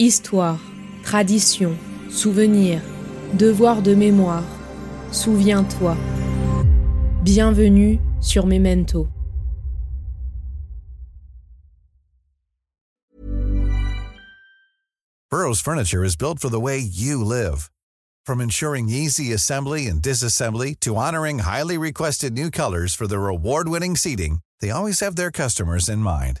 Histoire, tradition, souvenir, devoir de mémoire, souviens-toi. Bienvenue sur Memento. Burroughs Furniture is built for the way you live. From ensuring easy assembly and disassembly to honoring highly requested new colors for their award-winning seating, they always have their customers in mind.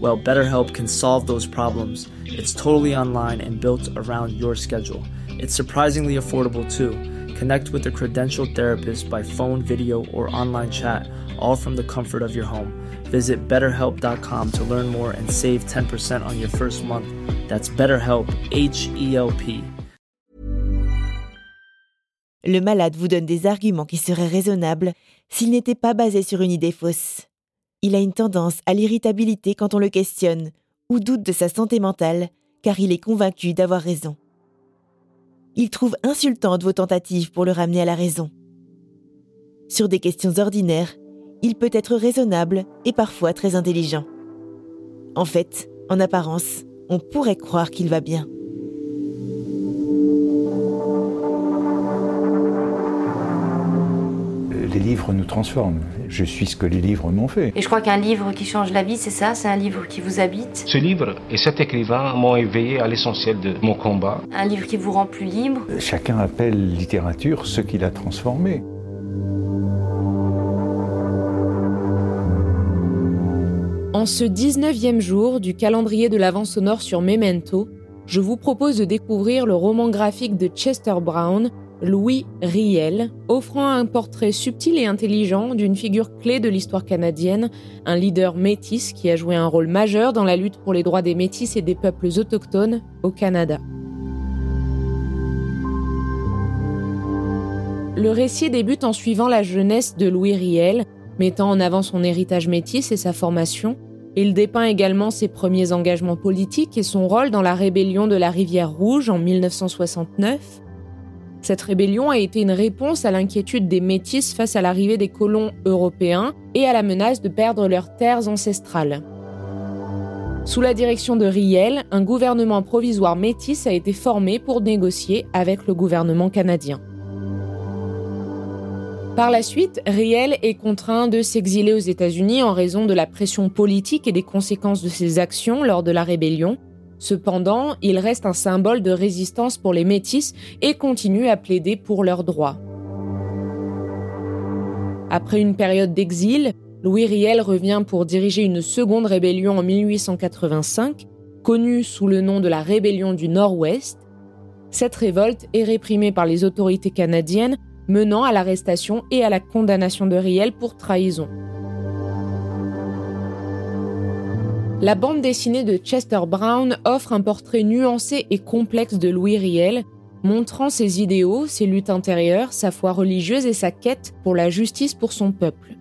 Well, BetterHelp can solve those problems. It's totally online and built around your schedule. It's surprisingly affordable too. Connect with a credentialed therapist by phone, video, or online chat, all from the comfort of your home. Visit betterhelp.com to learn more and save 10% on your first month. That's BetterHelp, H E L P. Le malade vous donne des arguments qui seraient raisonnables s'ils n'étaient pas basés sur une idée fausse. Il a une tendance à l'irritabilité quand on le questionne ou doute de sa santé mentale car il est convaincu d'avoir raison. Il trouve insultantes vos tentatives pour le ramener à la raison. Sur des questions ordinaires, il peut être raisonnable et parfois très intelligent. En fait, en apparence, on pourrait croire qu'il va bien. Livres nous transforment. Je suis ce que les livres m'ont fait. Et je crois qu'un livre qui change la vie, c'est ça, c'est un livre qui vous habite? Ce livre et cet écrivain m'ont éveillé à l'essentiel de mon combat. Un livre qui vous rend plus libre? Chacun appelle littérature ce qu'il a transformé. En ce 19e jour du calendrier de l'Avent sonore sur Memento, je vous propose de découvrir le roman graphique de Chester Brown, Louis Riel, offrant un portrait subtil et intelligent d'une figure clé de l'histoire canadienne, un leader métis qui a joué un rôle majeur dans la lutte pour les droits des métis et des peuples autochtones au Canada. Le récit débute en suivant la jeunesse de Louis Riel, mettant en avant son héritage métis et sa formation. Il dépeint également ses premiers engagements politiques et son rôle dans la rébellion de la Rivière Rouge en 1969. Cette rébellion a été une réponse à l'inquiétude des Métis face à l'arrivée des colons européens et à la menace de perdre leurs terres ancestrales. Sous la direction de Riel, un gouvernement provisoire métis a été formé pour négocier avec le gouvernement canadien. Par la suite, Riel est contraint de s'exiler aux États-Unis en raison de la pression politique et des conséquences de ses actions lors de la rébellion. Cependant, il reste un symbole de résistance pour les métis et continue à plaider pour leurs droits. Après une période d'exil, Louis Riel revient pour diriger une seconde rébellion en 1885, connue sous le nom de la Rébellion du Nord-Ouest. Cette révolte est réprimée par les autorités canadiennes menant à l'arrestation et à la condamnation de Riel pour trahison. La bande dessinée de Chester Brown offre un portrait nuancé et complexe de Louis Riel, montrant ses idéaux, ses luttes intérieures, sa foi religieuse et sa quête pour la justice pour son peuple.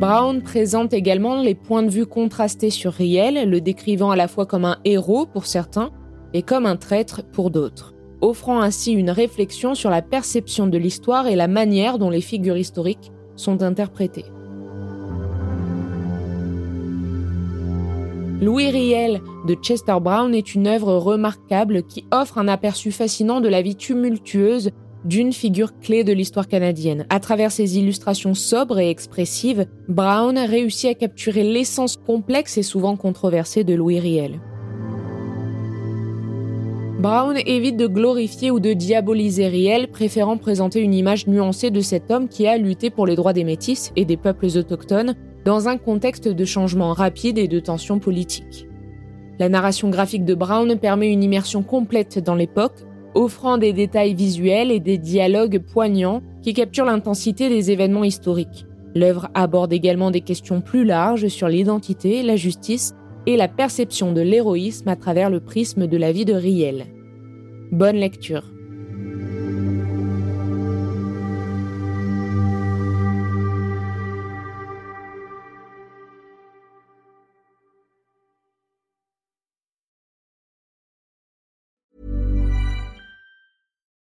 Brown présente également les points de vue contrastés sur Riel, le décrivant à la fois comme un héros pour certains et comme un traître pour d'autres, offrant ainsi une réflexion sur la perception de l'histoire et la manière dont les figures historiques sont interprétées. Louis Riel de Chester Brown est une œuvre remarquable qui offre un aperçu fascinant de la vie tumultueuse d'une figure clé de l'histoire canadienne. À travers ses illustrations sobres et expressives, Brown réussit à capturer l'essence complexe et souvent controversée de Louis Riel. Brown évite de glorifier ou de diaboliser Riel, préférant présenter une image nuancée de cet homme qui a lutté pour les droits des métis et des peuples autochtones dans un contexte de changement rapide et de tensions politiques. La narration graphique de Brown permet une immersion complète dans l'époque, offrant des détails visuels et des dialogues poignants qui capturent l'intensité des événements historiques. L'œuvre aborde également des questions plus larges sur l'identité, la justice et la perception de l'héroïsme à travers le prisme de la vie de Riel. Bonne lecture.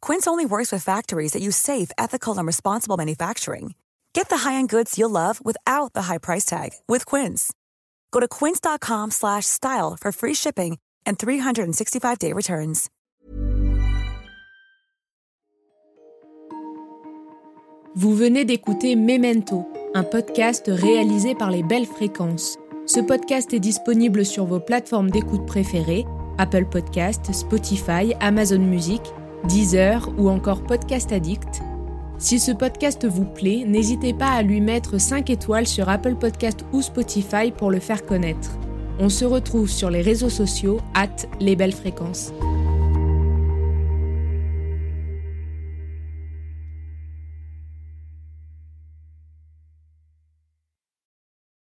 Quince only works with factories that use safe, ethical, and responsible manufacturing. Get the high-end goods you'll love without the high price tag with Quince. Go to quince.com/style for free shipping and 365-day returns. Vous venez d'écouter Memento, un podcast réalisé par les Belles Fréquences. Ce podcast est disponible sur vos plateformes d'écoute préférées Apple Podcast, Spotify, Amazon Music Deezer ou encore Podcast Addict. Si ce podcast vous plaît, n'hésitez pas à lui mettre 5 étoiles sur Apple Podcast ou Spotify pour le faire connaître. On se retrouve sur les réseaux sociaux, at les belles fréquences.